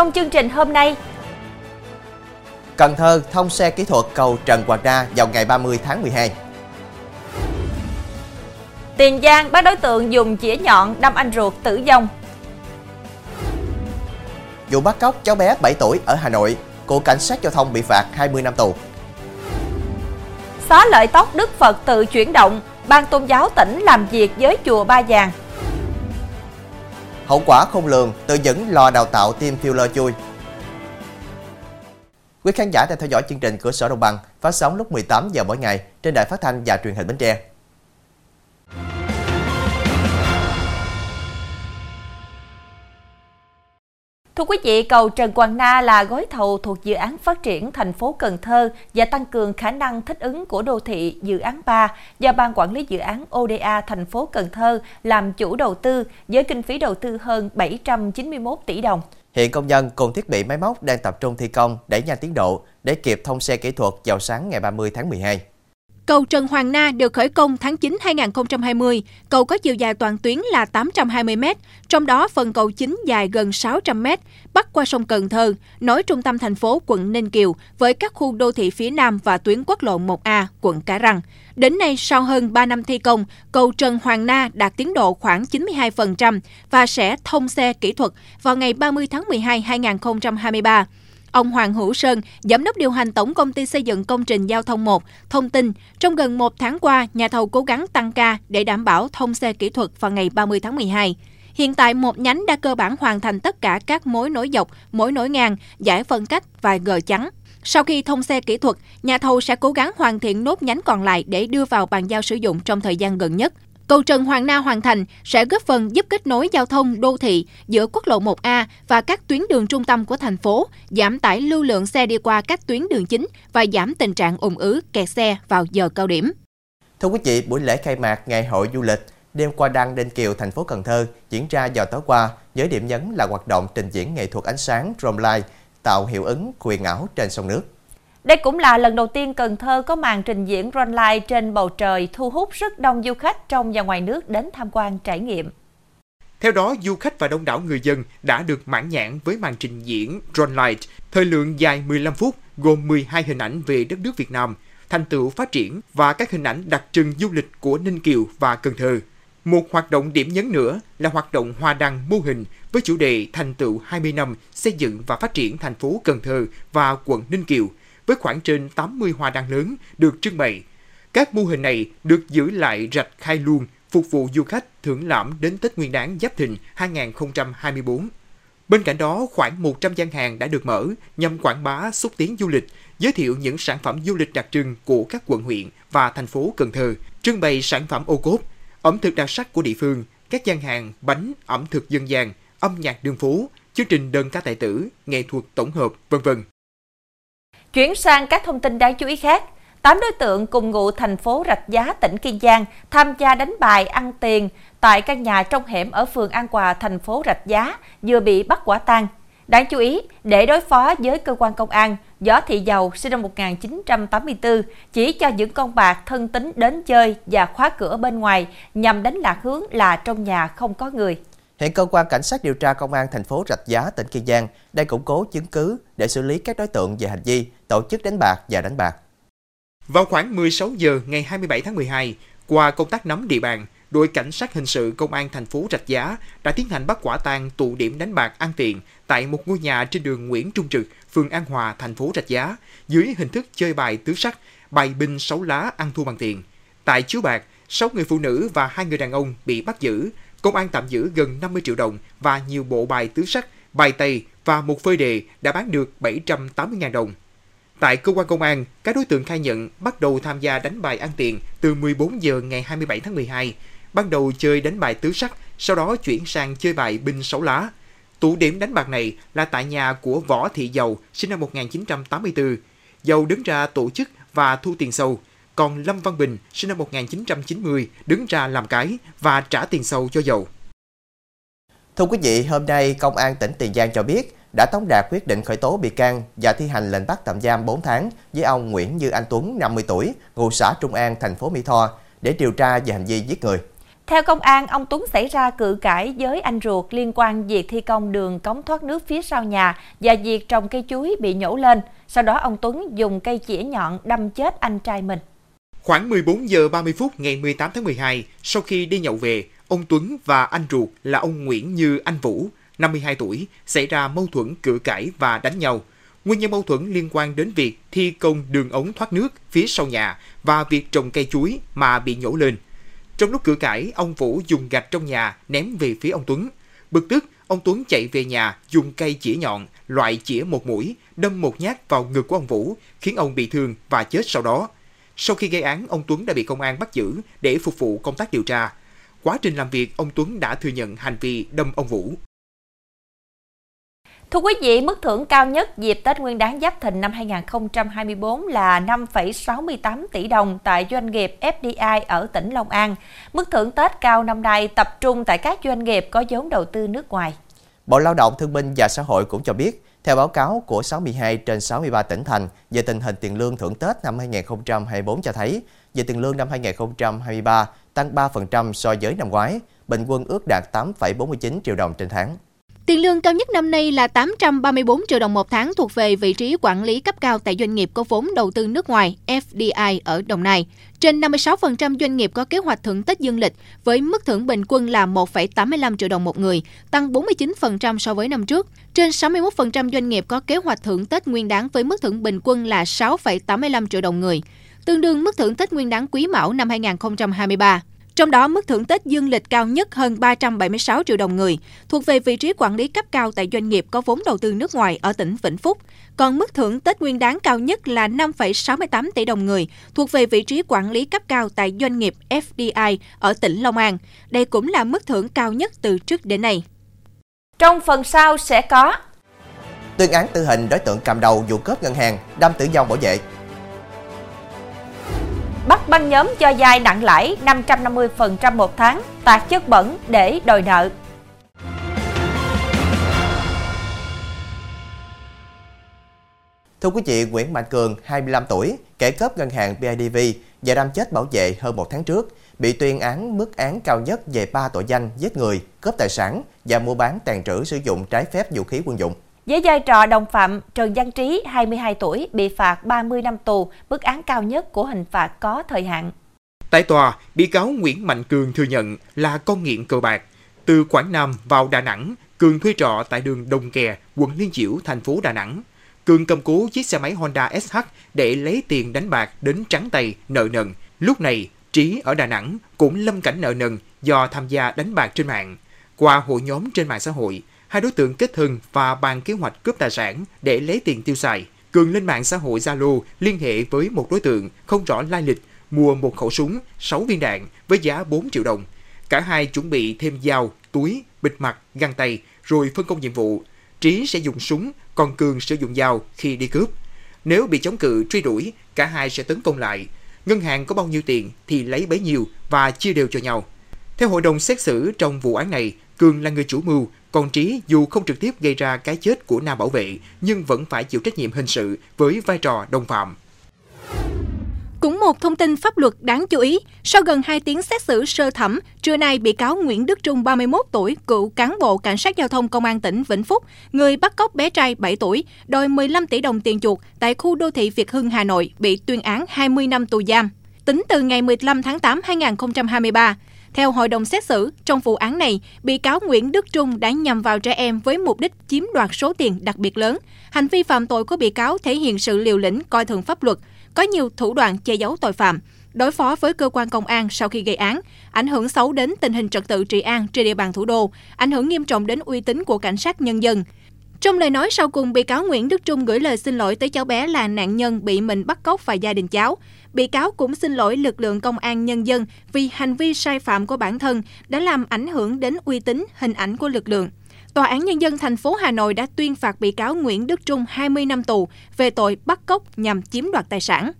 Trong chương trình hôm nay, Cần Thơ thông xe kỹ thuật cầu Trần Quảng Na vào ngày 30 tháng 12. Tiền Giang bắt đối tượng dùng chĩa nhọn đâm anh ruột tử vong. Vụ bắt cóc cháu bé 7 tuổi ở Hà Nội, Cục Cảnh sát Giao thông bị phạt 20 năm tù. Xóa lợi tóc Đức Phật tự chuyển động, ban tôn giáo tỉnh làm việc với chùa Ba Vàng. Hậu quả không lường từ những lò đào tạo tiêm filler chui. Quý khán giả đang theo dõi chương trình Cửa sổ Đồng bằng phát sóng lúc 18 giờ mỗi ngày trên đài phát thanh và truyền hình Bến Tre. Thưa quý vị, cầu Trần Quang Na là gói thầu thuộc dự án phát triển thành phố Cần Thơ và tăng cường khả năng thích ứng của đô thị dự án 3 do Ban Quản lý Dự án ODA thành phố Cần Thơ làm chủ đầu tư với kinh phí đầu tư hơn 791 tỷ đồng. Hiện công nhân cùng thiết bị máy móc đang tập trung thi công để nhanh tiến độ để kịp thông xe kỹ thuật vào sáng ngày 30 tháng 12. Cầu Trần Hoàng Na được khởi công tháng 9 2020. Cầu có chiều dài toàn tuyến là 820 m, trong đó phần cầu chính dài gần 600 m, bắc qua sông Cần Thơ, nối trung tâm thành phố quận Ninh Kiều với các khu đô thị phía Nam và tuyến quốc lộ 1A, quận Cái Răng. Đến nay, sau hơn 3 năm thi công, cầu Trần Hoàng Na đạt tiến độ khoảng 92% và sẽ thông xe kỹ thuật vào ngày 30 tháng 12 2023. Ông Hoàng Hữu Sơn, Giám đốc điều hành Tổng Công ty Xây dựng Công trình Giao thông 1, thông tin trong gần một tháng qua, nhà thầu cố gắng tăng ca để đảm bảo thông xe kỹ thuật vào ngày 30 tháng 12. Hiện tại, một nhánh đã cơ bản hoàn thành tất cả các mối nối dọc, mối nối ngang, giải phân cách và gờ chắn. Sau khi thông xe kỹ thuật, nhà thầu sẽ cố gắng hoàn thiện nốt nhánh còn lại để đưa vào bàn giao sử dụng trong thời gian gần nhất. Cầu Trần Hoàng Na hoàn thành sẽ góp phần giúp kết nối giao thông đô thị giữa quốc lộ 1A và các tuyến đường trung tâm của thành phố, giảm tải lưu lượng xe đi qua các tuyến đường chính và giảm tình trạng ủng ứ kẹt xe vào giờ cao điểm. Thưa quý vị, buổi lễ khai mạc Ngày hội du lịch đêm qua đăng Đinh Kiều thành phố Cần Thơ diễn ra vào tối qua với điểm nhấn là hoạt động trình diễn nghệ thuật ánh sáng drone light tạo hiệu ứng quyền ảo trên sông nước. Đây cũng là lần đầu tiên Cần Thơ có màn trình diễn drone light trên bầu trời thu hút rất đông du khách trong và ngoài nước đến tham quan trải nghiệm. Theo đó, du khách và đông đảo người dân đã được mãn nhãn với màn trình diễn Drone Light, thời lượng dài 15 phút gồm 12 hình ảnh về đất nước Việt Nam, thành tựu phát triển và các hình ảnh đặc trưng du lịch của Ninh Kiều và Cần Thơ. Một hoạt động điểm nhấn nữa là hoạt động hòa đăng mô hình với chủ đề thành tựu 20 năm xây dựng và phát triển thành phố Cần Thơ và quận Ninh Kiều – với khoảng trên 80 hoa đăng lớn được trưng bày. Các mô hình này được giữ lại rạch khai luôn, phục vụ du khách thưởng lãm đến Tết Nguyên đán Giáp Thìn 2024. Bên cạnh đó, khoảng 100 gian hàng đã được mở nhằm quảng bá xúc tiến du lịch, giới thiệu những sản phẩm du lịch đặc trưng của các quận huyện và thành phố Cần Thơ, trưng bày sản phẩm ô cốp, ẩm thực đặc sắc của địa phương, các gian hàng bánh, ẩm thực dân gian, âm nhạc đường phố, chương trình đơn ca tài tử, nghệ thuật tổng hợp, vân vân. Chuyển sang các thông tin đáng chú ý khác. 8 đối tượng cùng ngụ thành phố Rạch Giá, tỉnh Kiên Giang tham gia đánh bài ăn tiền tại căn nhà trong hẻm ở phường An Hòa, thành phố Rạch Giá vừa bị bắt quả tang. Đáng chú ý, để đối phó với cơ quan công an, Võ Thị Dầu sinh năm 1984 chỉ cho những con bạc thân tính đến chơi và khóa cửa bên ngoài nhằm đánh lạc hướng là trong nhà không có người. Hiện cơ quan cảnh sát điều tra công an thành phố Rạch Giá, tỉnh Kiên Giang đang củng cố chứng cứ để xử lý các đối tượng về hành vi tổ chức đánh bạc và đánh bạc. Vào khoảng 16 giờ ngày 27 tháng 12, qua công tác nắm địa bàn, đội cảnh sát hình sự công an thành phố Rạch Giá đã tiến hành bắt quả tang tụ điểm đánh bạc ăn tiền tại một ngôi nhà trên đường Nguyễn Trung Trực, phường An Hòa, thành phố Rạch Giá, dưới hình thức chơi bài tứ sắc, bài binh sáu lá ăn thua bằng tiền. Tại chiếu bạc, 6 người phụ nữ và hai người đàn ông bị bắt giữ, công an tạm giữ gần 50 triệu đồng và nhiều bộ bài tứ sắc, bài tây và một phơi đề đã bán được 780.000 đồng. Tại cơ quan công an, các đối tượng khai nhận bắt đầu tham gia đánh bài ăn tiền từ 14 giờ ngày 27 tháng 12. Ban đầu chơi đánh bài tứ sắc, sau đó chuyển sang chơi bài binh sáu lá. Tụ điểm đánh bạc này là tại nhà của Võ Thị Dầu, sinh năm 1984. Dầu đứng ra tổ chức và thu tiền sâu, còn Lâm Văn Bình, sinh năm 1990, đứng ra làm cái và trả tiền sâu cho Dầu. Thưa quý vị, hôm nay Công an tỉnh Tiền Giang cho biết đã tống đạt quyết định khởi tố bị can và thi hành lệnh bắt tạm giam 4 tháng với ông Nguyễn Như Anh Tuấn, 50 tuổi, ngụ xã Trung An, thành phố Mỹ Tho để điều tra về hành vi giết người. Theo công an, ông Tuấn xảy ra cự cãi với anh ruột liên quan việc thi công đường cống thoát nước phía sau nhà và việc trồng cây chuối bị nhổ lên. Sau đó ông Tuấn dùng cây chĩa nhọn đâm chết anh trai mình. Khoảng 14 giờ 30 phút ngày 18 tháng 12, sau khi đi nhậu về, ông Tuấn và anh ruột là ông Nguyễn Như Anh Vũ, 52 tuổi, xảy ra mâu thuẫn cự cãi và đánh nhau. Nguyên nhân mâu thuẫn liên quan đến việc thi công đường ống thoát nước phía sau nhà và việc trồng cây chuối mà bị nhổ lên. Trong lúc cự cãi, ông Vũ dùng gạch trong nhà ném về phía ông Tuấn. Bực tức, ông Tuấn chạy về nhà dùng cây chĩa nhọn, loại chĩa một mũi, đâm một nhát vào ngực của ông Vũ, khiến ông bị thương và chết sau đó. Sau khi gây án, ông Tuấn đã bị công an bắt giữ để phục vụ công tác điều tra. Quá trình làm việc, ông Tuấn đã thừa nhận hành vi đâm ông Vũ. Thưa quý vị, mức thưởng cao nhất dịp Tết Nguyên đán Giáp Thìn năm 2024 là 5,68 tỷ đồng tại doanh nghiệp FDI ở tỉnh Long An. Mức thưởng Tết cao năm nay tập trung tại các doanh nghiệp có vốn đầu tư nước ngoài. Bộ Lao động Thương binh và Xã hội cũng cho biết, theo báo cáo của 62 trên 63 tỉnh thành về tình hình tiền lương thưởng Tết năm 2024 cho thấy, về tiền lương năm 2023 tăng 3% so với năm ngoái, bình quân ước đạt 8,49 triệu đồng trên tháng. Tiền lương cao nhất năm nay là 834 triệu đồng một tháng thuộc về vị trí quản lý cấp cao tại doanh nghiệp có vốn đầu tư nước ngoài FDI ở Đồng Nai. Trên 56% doanh nghiệp có kế hoạch thưởng Tết dương lịch với mức thưởng bình quân là 1,85 triệu đồng một người, tăng 49% so với năm trước. Trên 61% doanh nghiệp có kế hoạch thưởng Tết nguyên đáng với mức thưởng bình quân là 6,85 triệu đồng người, tương đương mức thưởng Tết nguyên đáng quý mão năm 2023. Trong đó, mức thưởng Tết dương lịch cao nhất hơn 376 triệu đồng người, thuộc về vị trí quản lý cấp cao tại doanh nghiệp có vốn đầu tư nước ngoài ở tỉnh Vĩnh Phúc. Còn mức thưởng Tết nguyên đáng cao nhất là 5,68 tỷ đồng người, thuộc về vị trí quản lý cấp cao tại doanh nghiệp FDI ở tỉnh Long An. Đây cũng là mức thưởng cao nhất từ trước đến nay. Trong phần sau sẽ có Tuyên án tử hình đối tượng cầm đầu vụ cướp ngân hàng, đâm tử vong bảo vệ, bắt băng nhóm cho vay nặng lãi 550% một tháng, tạt chất bẩn để đòi nợ. Thưa quý vị, Nguyễn Mạnh Cường, 25 tuổi, kẻ cướp ngân hàng BIDV và đâm chết bảo vệ hơn một tháng trước, bị tuyên án mức án cao nhất về 3 tội danh giết người, cướp tài sản và mua bán tàn trữ sử dụng trái phép vũ khí quân dụng. Với vai trò đồng phạm, Trần Văn Trí, 22 tuổi, bị phạt 30 năm tù, mức án cao nhất của hình phạt có thời hạn. Tại tòa, bị cáo Nguyễn Mạnh Cường thừa nhận là con nghiện cờ bạc. Từ Quảng Nam vào Đà Nẵng, Cường thuê trọ tại đường Đồng Kè, quận Liên Chiểu, thành phố Đà Nẵng. Cường cầm cố chiếc xe máy Honda SH để lấy tiền đánh bạc đến trắng tay, nợ nần. Lúc này, Trí ở Đà Nẵng cũng lâm cảnh nợ nần do tham gia đánh bạc trên mạng. Qua hội nhóm trên mạng xã hội, hai đối tượng kết thân và bàn kế hoạch cướp tài sản để lấy tiền tiêu xài. Cường lên mạng xã hội Zalo liên hệ với một đối tượng không rõ lai lịch mua một khẩu súng, 6 viên đạn với giá 4 triệu đồng. Cả hai chuẩn bị thêm dao, túi, bịt mặt, găng tay rồi phân công nhiệm vụ. Trí sẽ dùng súng, còn Cường sử dụng dao khi đi cướp. Nếu bị chống cự truy đuổi, cả hai sẽ tấn công lại. Ngân hàng có bao nhiêu tiền thì lấy bấy nhiêu và chia đều cho nhau. Theo hội đồng xét xử trong vụ án này, Cường là người chủ mưu, còn Trí dù không trực tiếp gây ra cái chết của nam bảo vệ nhưng vẫn phải chịu trách nhiệm hình sự với vai trò đồng phạm. Cũng một thông tin pháp luật đáng chú ý, sau gần 2 tiếng xét xử sơ thẩm, trưa nay bị cáo Nguyễn Đức Trung 31 tuổi, cựu cán bộ cảnh sát giao thông công an tỉnh Vĩnh Phúc, người bắt cóc bé trai 7 tuổi, đòi 15 tỷ đồng tiền chuộc tại khu đô thị Việt Hưng Hà Nội, bị tuyên án 20 năm tù giam. Tính từ ngày 15 tháng 8 2023, theo hội đồng xét xử, trong vụ án này, bị cáo Nguyễn Đức Trung đã nhằm vào trẻ em với mục đích chiếm đoạt số tiền đặc biệt lớn. Hành vi phạm tội của bị cáo thể hiện sự liều lĩnh coi thường pháp luật, có nhiều thủ đoạn che giấu tội phạm, đối phó với cơ quan công an sau khi gây án, ảnh hưởng xấu đến tình hình trật tự trị an trên địa bàn thủ đô, ảnh hưởng nghiêm trọng đến uy tín của cảnh sát nhân dân. Trong lời nói sau cùng, bị cáo Nguyễn Đức Trung gửi lời xin lỗi tới cháu bé là nạn nhân bị mình bắt cóc và gia đình cháu. Bị cáo cũng xin lỗi lực lượng công an nhân dân vì hành vi sai phạm của bản thân đã làm ảnh hưởng đến uy tín, hình ảnh của lực lượng. Tòa án Nhân dân thành phố Hà Nội đã tuyên phạt bị cáo Nguyễn Đức Trung 20 năm tù về tội bắt cóc nhằm chiếm đoạt tài sản.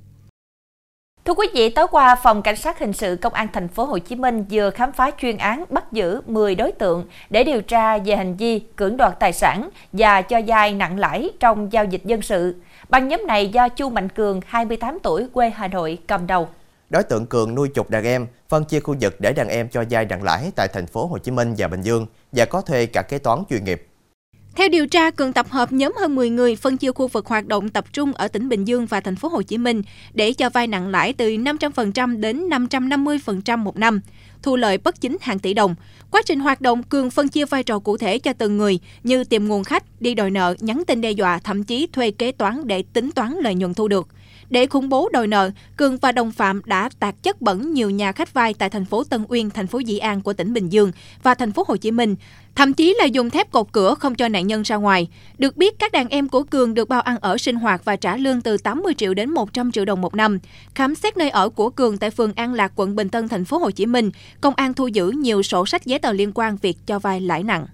Thưa quý vị, tối qua, Phòng Cảnh sát Hình sự Công an thành phố Hồ Chí Minh vừa khám phá chuyên án bắt giữ 10 đối tượng để điều tra về hành vi cưỡng đoạt tài sản và cho vay nặng lãi trong giao dịch dân sự. Băng nhóm này do Chu Mạnh Cường, 28 tuổi, quê Hà Nội, cầm đầu. Đối tượng Cường nuôi chục đàn em, phân chia khu vực để đàn em cho vay nặng lãi tại thành phố Hồ Chí Minh và Bình Dương và có thuê cả kế toán chuyên nghiệp. Theo điều tra, Cường tập hợp nhóm hơn 10 người phân chia khu vực hoạt động tập trung ở tỉnh Bình Dương và thành phố Hồ Chí Minh để cho vay nặng lãi từ 500% đến 550% một năm, thu lợi bất chính hàng tỷ đồng. Quá trình hoạt động, Cường phân chia vai trò cụ thể cho từng người như tìm nguồn khách, đi đòi nợ, nhắn tin đe dọa, thậm chí thuê kế toán để tính toán lợi nhuận thu được. Để khủng bố đòi nợ, Cường và đồng phạm đã tạt chất bẩn nhiều nhà khách vay tại thành phố Tân Uyên, thành phố Dĩ An của tỉnh Bình Dương và thành phố Hồ Chí Minh, thậm chí là dùng thép cột cửa không cho nạn nhân ra ngoài. Được biết, các đàn em của Cường được bao ăn ở sinh hoạt và trả lương từ 80 triệu đến 100 triệu đồng một năm. Khám xét nơi ở của Cường tại phường An Lạc, quận Bình Tân, thành phố Hồ Chí Minh, công an thu giữ nhiều sổ sách giấy tờ liên quan việc cho vay lãi nặng.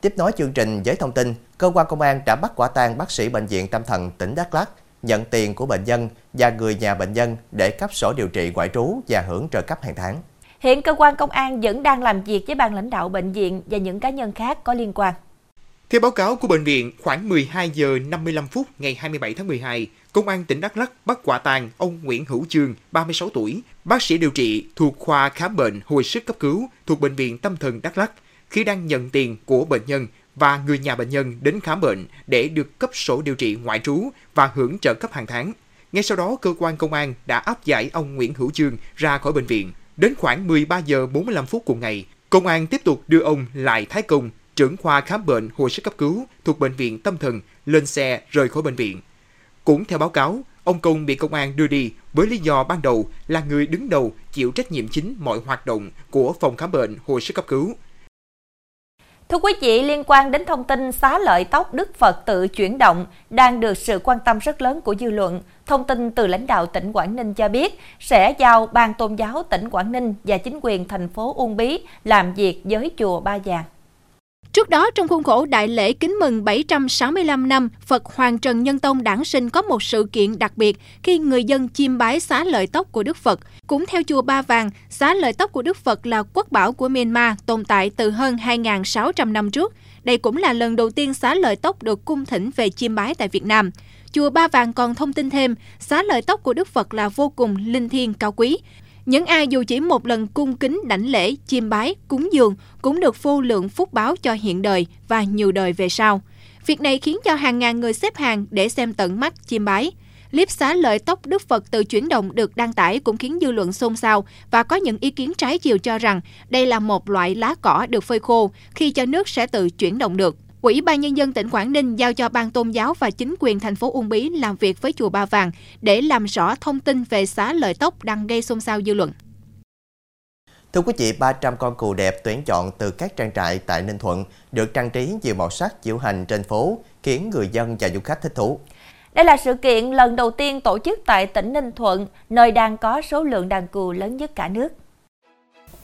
Tiếp nối chương trình với thông tin, cơ quan công an đã bắt quả tang bác sĩ bệnh viện tâm thần tỉnh Đắk Lắk nhận tiền của bệnh nhân và người nhà bệnh nhân để cấp sổ điều trị ngoại trú và hưởng trợ cấp hàng tháng. Hiện cơ quan công an vẫn đang làm việc với ban lãnh đạo bệnh viện và những cá nhân khác có liên quan. Theo báo cáo của bệnh viện, khoảng 12 giờ 55 phút ngày 27 tháng 12, Công an tỉnh Đắk Lắk bắt quả tang ông Nguyễn Hữu Chương, 36 tuổi, bác sĩ điều trị thuộc khoa khám bệnh hồi sức cấp cứu thuộc bệnh viện Tâm thần Đắk Lắk khi đang nhận tiền của bệnh nhân và người nhà bệnh nhân đến khám bệnh để được cấp sổ điều trị ngoại trú và hưởng trợ cấp hàng tháng. Ngay sau đó, cơ quan công an đã áp giải ông Nguyễn Hữu Chương ra khỏi bệnh viện. Đến khoảng 13 giờ 45 phút cùng ngày, công an tiếp tục đưa ông lại Thái Công, trưởng khoa khám bệnh hồi sức cấp cứu thuộc bệnh viện tâm thần, lên xe rời khỏi bệnh viện. Cũng theo báo cáo, ông Công bị công an đưa đi với lý do ban đầu là người đứng đầu chịu trách nhiệm chính mọi hoạt động của phòng khám bệnh hồi sức cấp cứu. Thưa quý vị, liên quan đến thông tin xá lợi tóc Đức Phật tự chuyển động đang được sự quan tâm rất lớn của dư luận. Thông tin từ lãnh đạo tỉnh Quảng Ninh cho biết sẽ giao Ban Tôn giáo tỉnh Quảng Ninh và chính quyền thành phố Uông Bí làm việc với chùa Ba Vàng. Trước đó, trong khuôn khổ đại lễ kính mừng 765 năm Phật Hoàng Trần Nhân Tông đản sinh có một sự kiện đặc biệt khi người dân chiêm bái xá lợi tóc của Đức Phật. Cũng theo chùa Ba Vàng, xá lợi tóc của Đức Phật là quốc bảo của Myanmar tồn tại từ hơn 2.600 năm trước. Đây cũng là lần đầu tiên xá lợi tóc được cung thỉnh về chiêm bái tại Việt Nam. Chùa Ba Vàng còn thông tin thêm, xá lợi tóc của Đức Phật là vô cùng linh thiêng cao quý. Những ai dù chỉ một lần cung kính đảnh lễ, chiêm bái, cúng dường cũng được vô lượng phúc báo cho hiện đời và nhiều đời về sau. Việc này khiến cho hàng ngàn người xếp hàng để xem tận mắt chiêm bái. Clip xá lợi tóc Đức Phật tự chuyển động được đăng tải cũng khiến dư luận xôn xao và có những ý kiến trái chiều cho rằng đây là một loại lá cỏ được phơi khô, khi cho nước sẽ tự chuyển động được. Ủy ban Nhân dân tỉnh Quảng Ninh giao cho ban tôn giáo và chính quyền thành phố Uông Bí làm việc với chùa Ba Vàng để làm rõ thông tin về xá lợi tóc đang gây xôn xao dư luận. Thưa quý vị, 300 con cừu đẹp tuyển chọn từ các trang trại tại Ninh Thuận được trang trí nhiều màu sắc diễu hành trên phố, khiến người dân và du khách thích thú. Đây là sự kiện lần đầu tiên tổ chức tại tỉnh Ninh Thuận, nơi đang có số lượng đàn cừu lớn nhất cả nước.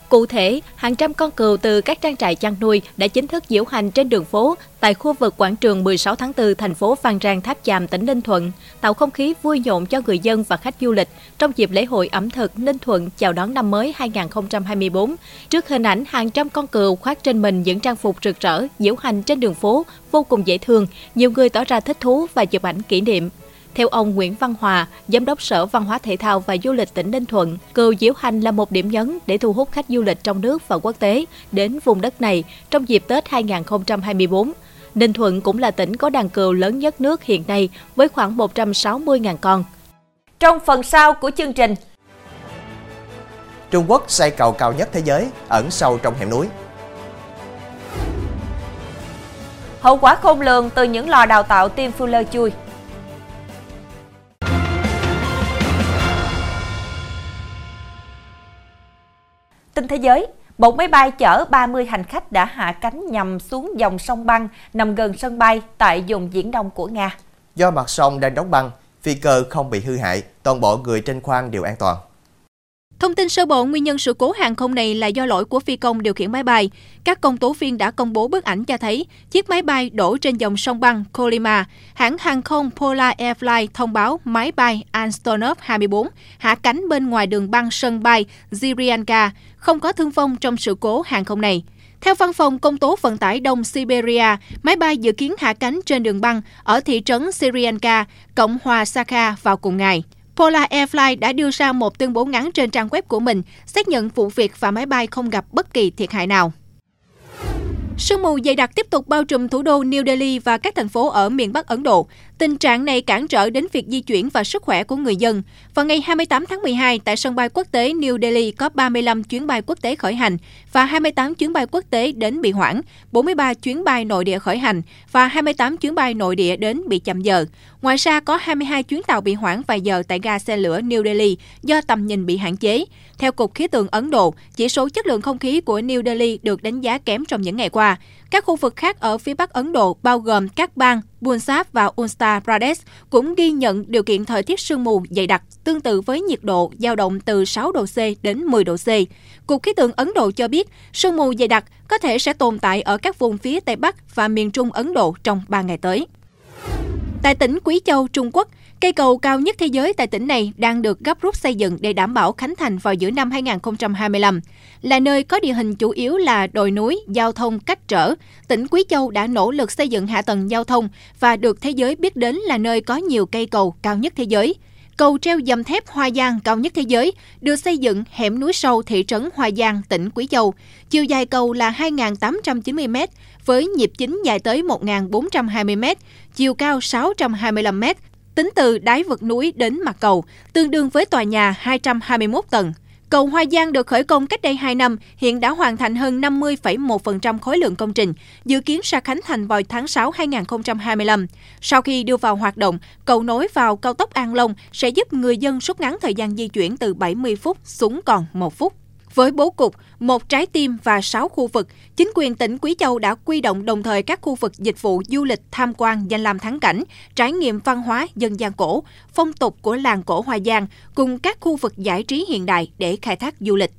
Cụ thể, hàng trăm con cừu từ các trang trại chăn nuôi đã chính thức diễu hành trên đường phố tại khu vực quảng trường 16 tháng 4 thành phố Phan Rang Tháp Chàm, tỉnh Ninh Thuận, tạo không khí vui nhộn cho người dân và khách du lịch trong dịp lễ hội ẩm thực Ninh Thuận chào đón năm mới 2024. Trước hình ảnh hàng trăm con cừu khoác trên mình những trang phục rực rỡ, diễu hành trên đường phố vô cùng dễ thương, nhiều người tỏ ra thích thú và chụp ảnh kỷ niệm. Theo ông Nguyễn Văn Hòa, Giám đốc Sở Văn hóa Thể thao và Du lịch tỉnh Ninh Thuận, cừu diễu hành là một điểm nhấn để thu hút khách du lịch trong nước và quốc tế đến vùng đất này trong dịp Tết 2024. Ninh Thuận cũng là tỉnh có đàn cừu lớn nhất nước hiện nay với khoảng 160.000 con. Trong phần sau của chương trình, Trung Quốc xây cầu cao nhất thế giới ẩn sâu trong hẻm núi. Hậu quả khôn lường từ những lò đào tạo tiêm filler chui. Tin thế giới, một máy bay chở 30 hành khách đã hạ cánh nhằm xuống dòng sông băng nằm gần sân bay tại vùng Viễn Đông của Nga. Do mặt sông đang đóng băng, phi cơ không bị hư hại, toàn bộ người trên khoang đều an toàn. Thông tin sơ bộ nguyên nhân sự cố hàng không này là do lỗi của phi công điều khiển máy bay. Các công tố viên đã công bố bức ảnh cho thấy chiếc máy bay đổ trên dòng sông băng Kolyma. Hãng hàng không Polar Airfly thông báo máy bay Antonov 24 hạ cánh bên ngoài đường băng sân bay Zirianka, không có thương vong trong sự cố hàng không này. Theo văn phòng công tố vận tải Đông Siberia, máy bay dự kiến hạ cánh trên đường băng ở thị trấn Syrianka, Cộng hòa Sakha vào cùng ngày. Polar Airfly đã đưa ra một tuyên bố ngắn trên trang web của mình, xác nhận vụ việc và máy bay không gặp bất kỳ thiệt hại nào. Sương mù dày đặc tiếp tục bao trùm thủ đô New Delhi và các thành phố ở miền Bắc Ấn Độ. Tình trạng này cản trở đến việc di chuyển và sức khỏe của người dân. Vào ngày 28 tháng 12, tại sân bay quốc tế New Delhi có 35 chuyến bay quốc tế khởi hành và 28 chuyến bay quốc tế đến bị hoãn, 43 chuyến bay nội địa khởi hành và 28 chuyến bay nội địa đến bị chậm giờ. Ngoài ra, có 22 chuyến tàu bị hoãn vài giờ tại ga xe lửa New Delhi do tầm nhìn bị hạn chế. Theo Cục Khí tượng Ấn Độ, chỉ số chất lượng không khí của New Delhi được đánh giá kém trong những ngày qua. Các khu vực khác ở phía Bắc Ấn Độ, bao gồm các bang Punjab và Uttar Pradesh, cũng ghi nhận điều kiện thời tiết sương mù dày đặc, tương tự với nhiệt độ dao động từ 6 độ C đến 10 độ C. Cục Khí tượng Ấn Độ cho biết, sương mù dày đặc có thể sẽ tồn tại ở các vùng phía Tây Bắc và miền Trung Ấn Độ trong 3 ngày tới. Tại tỉnh Quý Châu, Trung Quốc, cây cầu cao nhất thế giới tại tỉnh này đang được gấp rút xây dựng để đảm bảo khánh thành vào giữa năm 2025. Là nơi có địa hình chủ yếu là đồi núi, giao thông cách trở, tỉnh Quý Châu đã nỗ lực xây dựng hạ tầng giao thông và được thế giới biết đến là nơi có nhiều cây cầu cao nhất thế giới. Cầu treo dầm thép Hoa Giang cao nhất thế giới được xây dựng hẻm núi sâu thị trấn Hoa Giang, tỉnh Quý Châu. Chiều dài cầu là 2.890 m với nhịp chính dài tới 1.420 m, chiều cao 625 m, tính từ đáy vực núi đến mặt cầu, tương đương với tòa nhà 221 tầng. Cầu Hoa Giang được khởi công cách đây 2 năm, hiện đã hoàn thành hơn 50,1% khối lượng công trình, dự kiến sẽ khánh thành vào tháng 6 2025. Sau khi đưa vào hoạt động, cầu nối vào cao tốc An Long sẽ giúp người dân rút ngắn thời gian di chuyển từ 70 phút xuống còn 1 phút. Với bố cục, một trái tim và 6 khu vực, chính quyền tỉnh Quý Châu đã quy động đồng thời các khu vực dịch vụ du lịch tham quan danh lam thắng cảnh, trải nghiệm văn hóa dân gian cổ, phong tục của làng cổ Hoa Giang cùng các khu vực giải trí hiện đại để khai thác du lịch.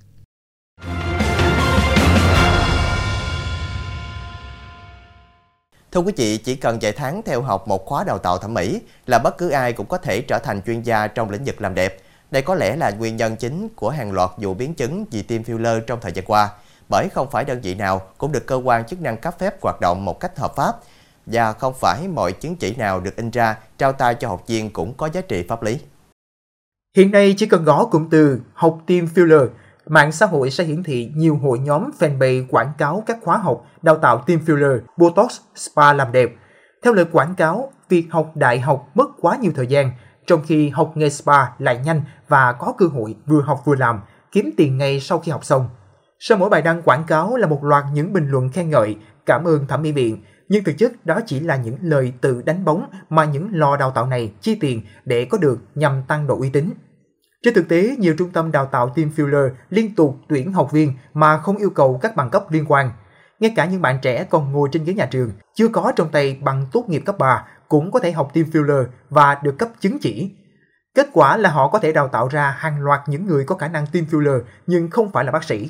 Thưa quý vị, chỉ cần vài tháng theo học một khóa đào tạo thẩm mỹ là bất cứ ai cũng có thể trở thành chuyên gia trong lĩnh vực làm đẹp. Đây có lẽ là nguyên nhân chính của hàng loạt vụ biến chứng vì tiêm filler trong thời gian qua, bởi không phải đơn vị nào cũng được cơ quan chức năng cấp phép hoạt động một cách hợp pháp và không phải mọi chứng chỉ nào được in ra trao tay cho học viên cũng có giá trị pháp lý. Hiện nay chỉ cần gõ cụm từ học tiêm filler, mạng xã hội sẽ hiển thị nhiều hội nhóm fanpage quảng cáo các khóa học đào tạo tiêm filler, Botox, spa làm đẹp. Theo lời quảng cáo, việc học đại học mất quá nhiều thời gian, trong khi học nghề spa lại nhanh và có cơ hội vừa học vừa làm, kiếm tiền ngay sau khi học xong. Sau mỗi bài đăng quảng cáo là một loạt những bình luận khen ngợi, cảm ơn thẩm mỹ viện, nhưng thực chất đó chỉ là những lời tự đánh bóng mà những lò đào tạo này chi tiền để có được nhằm tăng độ uy tín. Trên thực tế, nhiều trung tâm đào tạo tiêm filler liên tục tuyển học viên mà không yêu cầu các bằng cấp liên quan. Ngay cả những bạn trẻ còn ngồi trên ghế nhà trường, chưa có trong tay bằng tốt nghiệp cấp 3 cũng có thể học tiêm filler và được cấp chứng chỉ. Kết quả là họ có thể đào tạo ra hàng loạt những người có khả năng tiêm filler nhưng không phải là bác sĩ.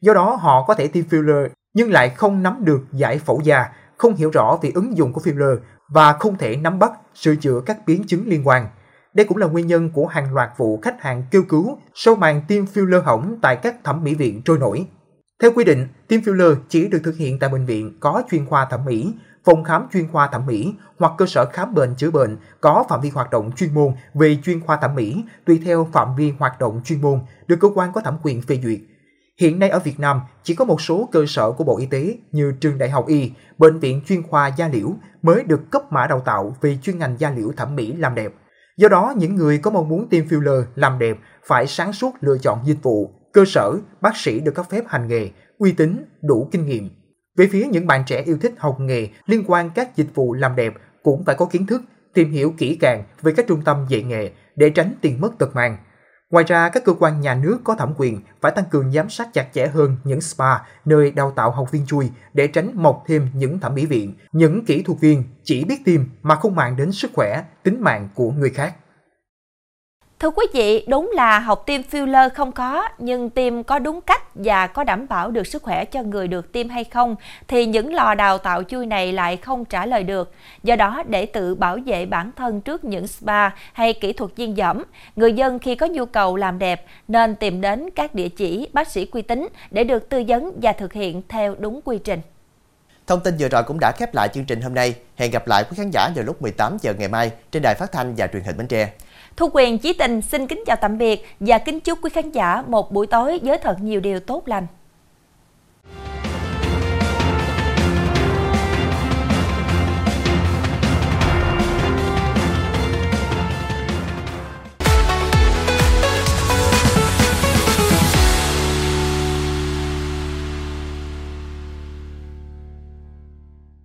Do đó họ có thể tiêm filler nhưng lại không nắm được giải phẫu da, không hiểu rõ về ứng dụng của filler và không thể nắm bắt sửa chữa các biến chứng liên quan. Đây cũng là nguyên nhân của hàng loạt vụ khách hàng kêu cứu sau màn tiêm filler hỏng tại các thẩm mỹ viện trôi nổi. Theo quy định, tiêm filler chỉ được thực hiện tại bệnh viện có chuyên khoa thẩm mỹ, phòng khám chuyên khoa thẩm mỹ hoặc cơ sở khám bệnh chữa bệnh có phạm vi hoạt động chuyên môn về chuyên khoa thẩm mỹ tùy theo phạm vi hoạt động chuyên môn được cơ quan có thẩm quyền phê duyệt. Hiện nay ở Việt Nam chỉ có một số cơ sở của Bộ Y tế như trường Đại học Y, bệnh viện chuyên khoa da liễu mới được cấp mã đào tạo về chuyên ngành da liễu thẩm mỹ làm đẹp. Do đó, những người có mong muốn tiêm filler làm đẹp phải sáng suốt lựa chọn dịch vụ, cơ sở, bác sĩ được cấp phép hành nghề, uy tín, đủ kinh nghiệm. Về phía những bạn trẻ yêu thích học nghề liên quan các dịch vụ làm đẹp cũng phải có kiến thức, tìm hiểu kỹ càng về các trung tâm dạy nghề để tránh tiền mất tật mang. Ngoài ra, các cơ quan nhà nước có thẩm quyền phải tăng cường giám sát chặt chẽ hơn những spa nơi đào tạo học viên chui để tránh mọc thêm những thẩm mỹ viện, những kỹ thuật viên chỉ biết tiêm mà không mang đến sức khỏe, tính mạng của người khác. Thưa quý vị, đúng là học tiêm filler không có, nhưng tiêm có đúng cách và có đảm bảo được sức khỏe cho người được tiêm hay không, thì những lò đào tạo chui này lại không trả lời được. Do đó, để tự bảo vệ bản thân trước những spa hay kỹ thuật viên dẫm, người dân khi có nhu cầu làm đẹp nên tìm đến các địa chỉ bác sĩ uy tín để được tư vấn và thực hiện theo đúng quy trình. Thông tin vừa rồi cũng đã khép lại chương trình hôm nay. Hẹn gặp lại quý khán giả vào lúc 18 giờ ngày mai trên đài phát thanh và truyền hình Bến Tre. Thu Quyền, Chí Tình xin kính chào tạm biệt và kính chúc quý khán giả một buổi tối giới thật nhiều điều tốt lành.